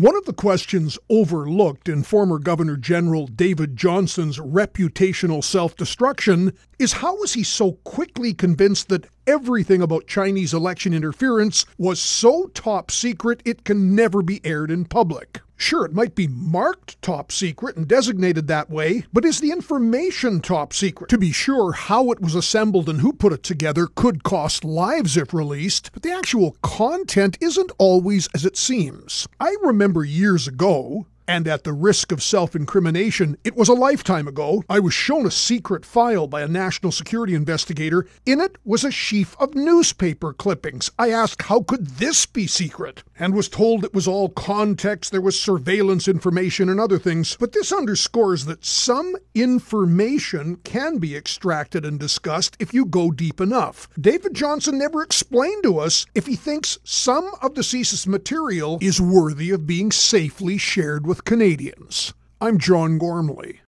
One of the questions overlooked in former Governor General David Johnston's reputational self destruction is how was he so quickly convinced that everything about Chinese election interference was so top secret it can never be aired in public? Sure, it might be marked top secret and designated that way, but is the information top secret? To be sure, how it was assembled and who put it together could cost lives if released, but the actual content isn't always as it seems. I remember years ago, and at the risk of self incrimination, it was a lifetime ago, I was shown a secret file by a national security investigator. In it was a sheaf of newspaper clippings. I asked, how could this be secret? And was told it was all context, there was surveillance information and other things. But this underscores that some information can be extracted and discussed if you go deep enough. David Johnston never explained to us if he thinks some of the CSIS material is worthy of being safely shared with Canadians. I'm John Gormley.